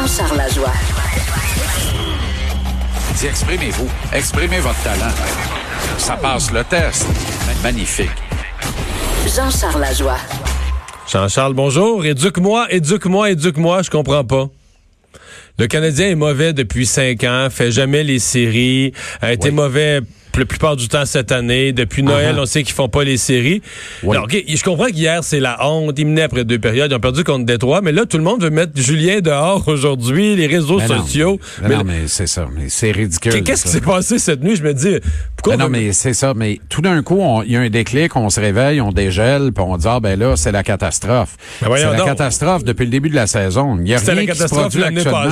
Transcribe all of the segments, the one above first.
Jean-Charles Lajoie. Dis, exprimez-vous. Exprimez votre talent. Ça passe le test. Magnifique. Jean-Charles Lajoie. Jean-Charles, bonjour. Éduque-moi, éduque-moi, éduque-moi. Je comprends pas. Le Canadien est mauvais depuis cinq ans, fait jamais les séries, a été mauvais la plupart du temps cette année. Depuis Noël, Uh-huh. on sait qu'ils font pas les séries. Oui. Alors, OK, je comprends qu'hier, c'est la honte. Ils menaient après deux périodes. Ils ont perdu contre Détroit. Mais là, tout le monde veut mettre Julien dehors aujourd'hui, les réseaux Mais non, sociaux. mais Mais non, mais c'est ça. Mais c'est ridicule. Qu'est-ce qui s'est passé cette nuit? Je me dis, pourquoi Mais non, on- mais c'est ça. Mais tout d'un coup, il y a un déclic, on se réveille, on dégèle, puis on dit, ah ben là, c'est la catastrophe. Ben c'est la donc. catastrophe depuis le début de la saison. Il y a rien la qui se produit actuellement.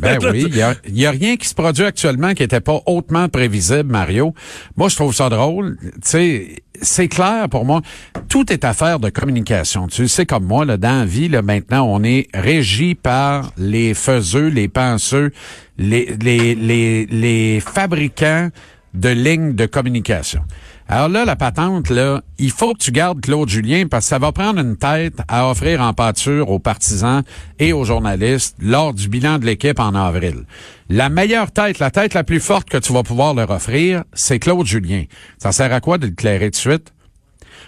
ben oui, il y a, il y a rien qui se produit actuellement qui n'était pas hautement prévisible, Mario. Moi, je trouve ça drôle. Tu sais, c'est clair pour moi. Tout est affaire de communication. Tu sais comme moi, là, dans la vie, là, maintenant, on est régi par les faiseux, les penseux, les, les, les, les fabricants de lignes de communication. Alors là, la patente, là, il faut que tu gardes Claude Julien parce que ça va prendre une tête à offrir en pâture aux partisans et aux journalistes lors du bilan de l'équipe en avril. La meilleure tête, la tête la plus forte que tu vas pouvoir leur offrir, c'est Claude Julien. Ça sert à quoi de le clairer de suite?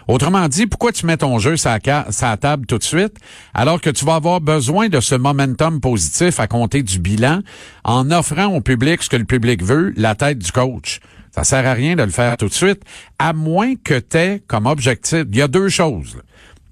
Autrement dit, pourquoi tu mets ton jeu la table tout de suite alors que tu vas avoir besoin de ce momentum positif à compter du bilan en offrant au public ce que le public veut, la tête du coach? Ça sert à rien de le faire tout de suite, à moins que tu comme objectif. Il y a deux choses.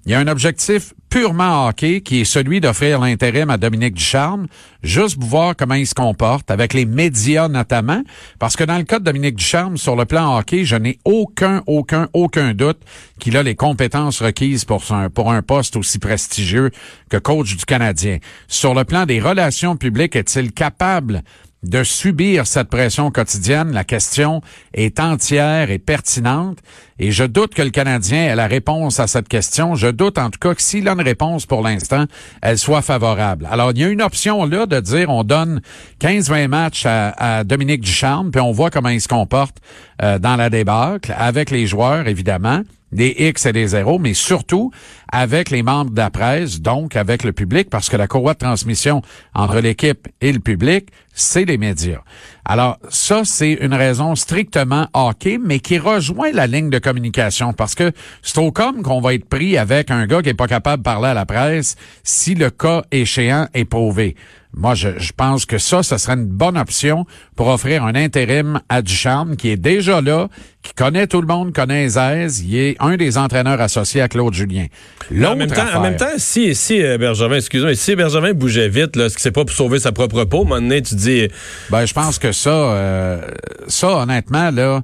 Il y a un objectif purement hockey qui est celui d'offrir l'intérim à Dominique Ducharme, juste pour voir comment il se comporte, avec les médias notamment, parce que dans le cas de Dominique Ducharme, sur le plan hockey, je n'ai aucun, aucun, aucun doute qu'il a les compétences requises pour, son- pour un poste aussi prestigieux que coach du Canadien. Sur le plan des relations publiques, est-il capable de subir cette pression quotidienne, la question est entière et pertinente. Et je doute que le Canadien ait la réponse à cette question. Je doute en tout cas que s'il a une réponse pour l'instant, elle soit favorable. Alors, il y a une option là de dire on donne 15-20 matchs à, à Dominique Ducharme, puis on voit comment il se comporte euh, dans la débâcle, avec les joueurs, évidemment des X et des zéros, mais surtout avec les membres de la presse, donc avec le public, parce que la courroie de transmission entre l'équipe et le public, c'est les médias. Alors, ça, c'est une raison strictement hockey, mais qui rejoint la ligne de communication, parce que c'est au com qu'on va être pris avec un gars qui est pas capable de parler à la presse si le cas échéant est prouvé. Moi, je, je pense que ça, ce serait une bonne option pour offrir un intérim à Ducharme, qui est déjà là, qui connaît tout le monde, connaît les aises. Il est un des entraîneurs associés à Claude Julien. en même, temps, en même temps, si, si euh, Bergevin, excuse-moi, si Bergevin bougeait vite, là, est-ce que c'est pas pour sauver sa propre peau? À un moment donné, tu dis, Ben, je pense que ça, euh, ça, honnêtement, là,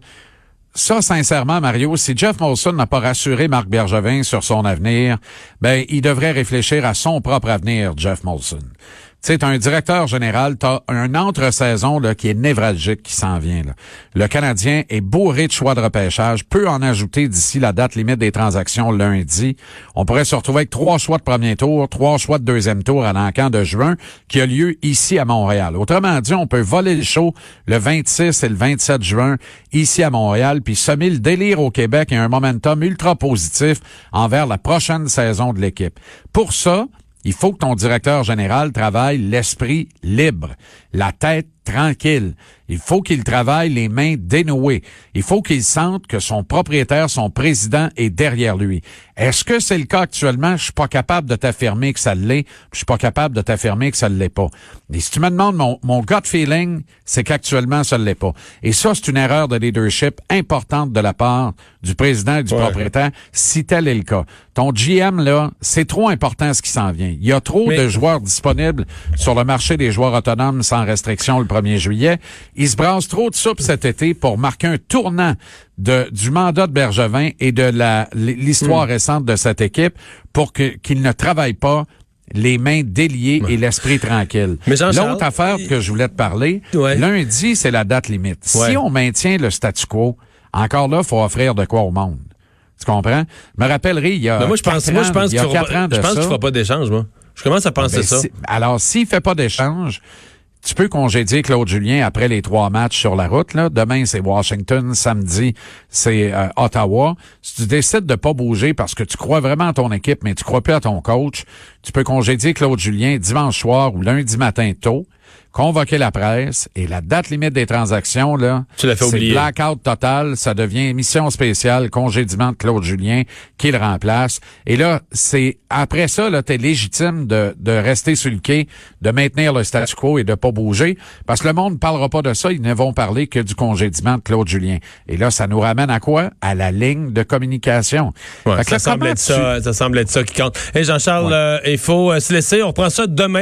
ça, sincèrement, Mario, si Jeff Molson n'a pas rassuré Marc Bergevin sur son avenir, ben, il devrait réfléchir à son propre avenir, Jeff Molson. Sais, un directeur général, t'as un entre-saison là, qui est névralgique qui s'en vient. Le Canadien est bourré de choix de repêchage, peut en ajouter d'ici la date limite des transactions lundi. On pourrait se retrouver avec trois choix de premier tour, trois choix de deuxième tour à l'encan de juin, qui a lieu ici à Montréal. Autrement dit, on peut voler le show le 26 et le 27 juin ici à Montréal, puis semer le délire au Québec et un momentum ultra positif envers la prochaine saison de l'équipe. Pour ça, il faut que ton directeur général travaille l'esprit libre, la tête tranquille. Il faut qu'il travaille les mains dénouées. Il faut qu'il sente que son propriétaire, son président est derrière lui. Est-ce que c'est le cas actuellement? Je suis pas capable de t'affirmer que ça l'est. Je suis pas capable de t'affirmer que ça ne l'est pas. Et si tu me demandes mon, mon gut feeling, c'est qu'actuellement, ça ne l'est pas. Et ça, c'est une erreur de leadership importante de la part du président et du Ouais. propriétaire, si tel est le cas. Ton GM, là, c'est trop important ce qui s'en vient. Il y a trop Mais- de joueurs disponibles sur le marché des joueurs autonomes sans restriction le 1er juillet. Il se brasse trop de soupe cet été pour marquer un tournant de, du mandat de Bergevin et de la, l'histoire récente de cette équipe pour que, qu'il ne travaille pas les mains déliées et l'esprit tranquille. L'autre affaire que je voulais te parler, Ouais. lundi, c'est la date limite. Ouais. Si on maintient le statu quo, encore là, faut offrir de quoi au monde. Tu comprends? Je me rappellerai, il y a Ben, moi, je pense, quatre moi, je ans- pense qu'il je pense qu'il fera pas d'échange, moi. Je commence à penser ben, ça. si- alors, s'il fait pas d'échange, tu peux congédier Claude Julien après les trois matchs sur la route. Demain, c'est Washington. Samedi, c'est euh, Ottawa. Si tu décides de pas bouger parce que tu crois vraiment à ton équipe, mais tu crois plus à ton coach, tu peux congédier Claude Julien dimanche soir ou lundi matin tôt convoquer la presse et la date limite des transactions, là, c'est blackout total, ça devient émission spéciale, congédiement de Claude Julien qui le remplace. Et là, c'est après ça, là, t'es légitime de, de rester sur le quai, de maintenir le statu quo et de pas bouger, parce que le monde ne parlera pas de ça, ils ne vont parler que du congédiement de Claude Julien. Et là, ça nous ramène à quoi? À la ligne de communication. ça, semble être ça, ça semble être ça qui compte. Et Jean-Charles, euh, il faut euh, se laisser, on reprend ça demain.